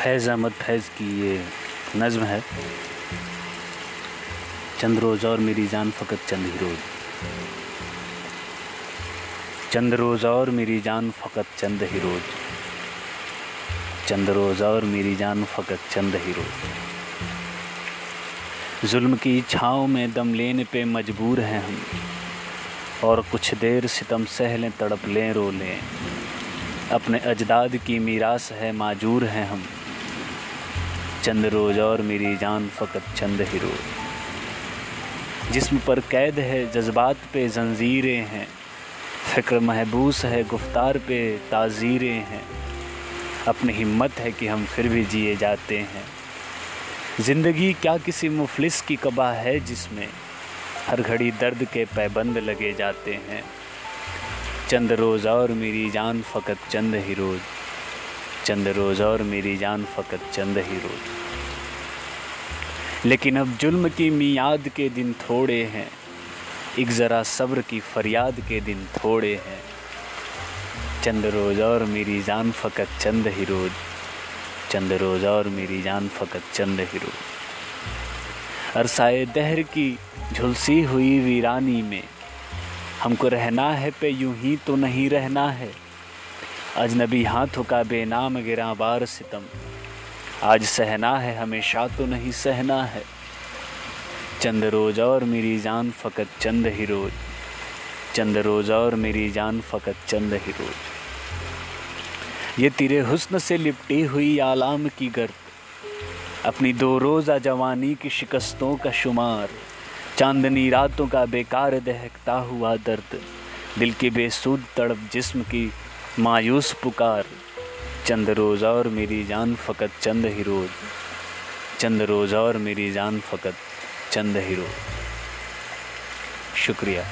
फैज़ अहमद फैज़ की ये नज़म है। चंद रोज़ और मेरी जान फ़कत चंद ही रोज़। चंद रोज़ और मेरी जान फ़कत चंद ही रोज़। चंद रोज़ और मेरी जान फ़कत चंद ही रोज़। जुल्म की छाँव में दम लेने पे मजबूर हैं हम। और कुछ देर सितम सह लें तड़प लें रो लें अपने अजदाद की मीरास है, माजूर हैं हम। चंद रोज और मेरी जान फ़कत चंद ही रोज। जिस्म पर कैद है, जज्बात पे जंजीरें हैं। फ़िक्र महबूस है, गुफ्तार पे ताज़ीरें हैं। अपनी हिम्मत है कि हम फिर भी जिए जाते हैं। ज़िंदगी क्या किसी मुफलिस की कबा है जिसमें हर घड़ी दर्द के पैबंद लगे जाते हैं। चंद रोज़ और मेरी जान फ़कत चंद ही रोज़। चंद रोज़ और मेरी जान फ़कत चंद ही रोज़। लेकिन अब जुल्म की मियाद के दिन थोड़े हैं, एक ज़रा सब्र की फरियाद के दिन थोड़े हैं। चंद रोज़ और मेरी जान फ़कत चंद ही रोज़, चंद रोज़ और मेरी जान फ़कत चंद ही रोज़। अरसाए दहर की झुलसी हुई वीरानी में, हमको रहना है पे यूँ ही तो नहीं रहना है। अजनबी हाथों का बेनाम गिरा बार सितम। आज सहना है, हमेशा तो नहीं सहना है। चंद रोज और मेरी जान फ़कत चंद ही रोज। चंद रोज और मेरी जान फ़कत चंद ही रोज। ये तेरे हुस्न से लिपटी हुई आलाम की गर्द। अपनी दो रोज़ा जवानी की शिकस्तों का शुमार। चांदनी रातों का बेकार दहकता हुआ दर्द। दिल की बेसुध तड़प जिस्म की मायूस पुकार, चंद रोज़ और मेरी जान फ़कत चंद ही रोज़। चंद रोज़ा और मेरी जान फ़कत चंद ही रोज़। शुक्रिया।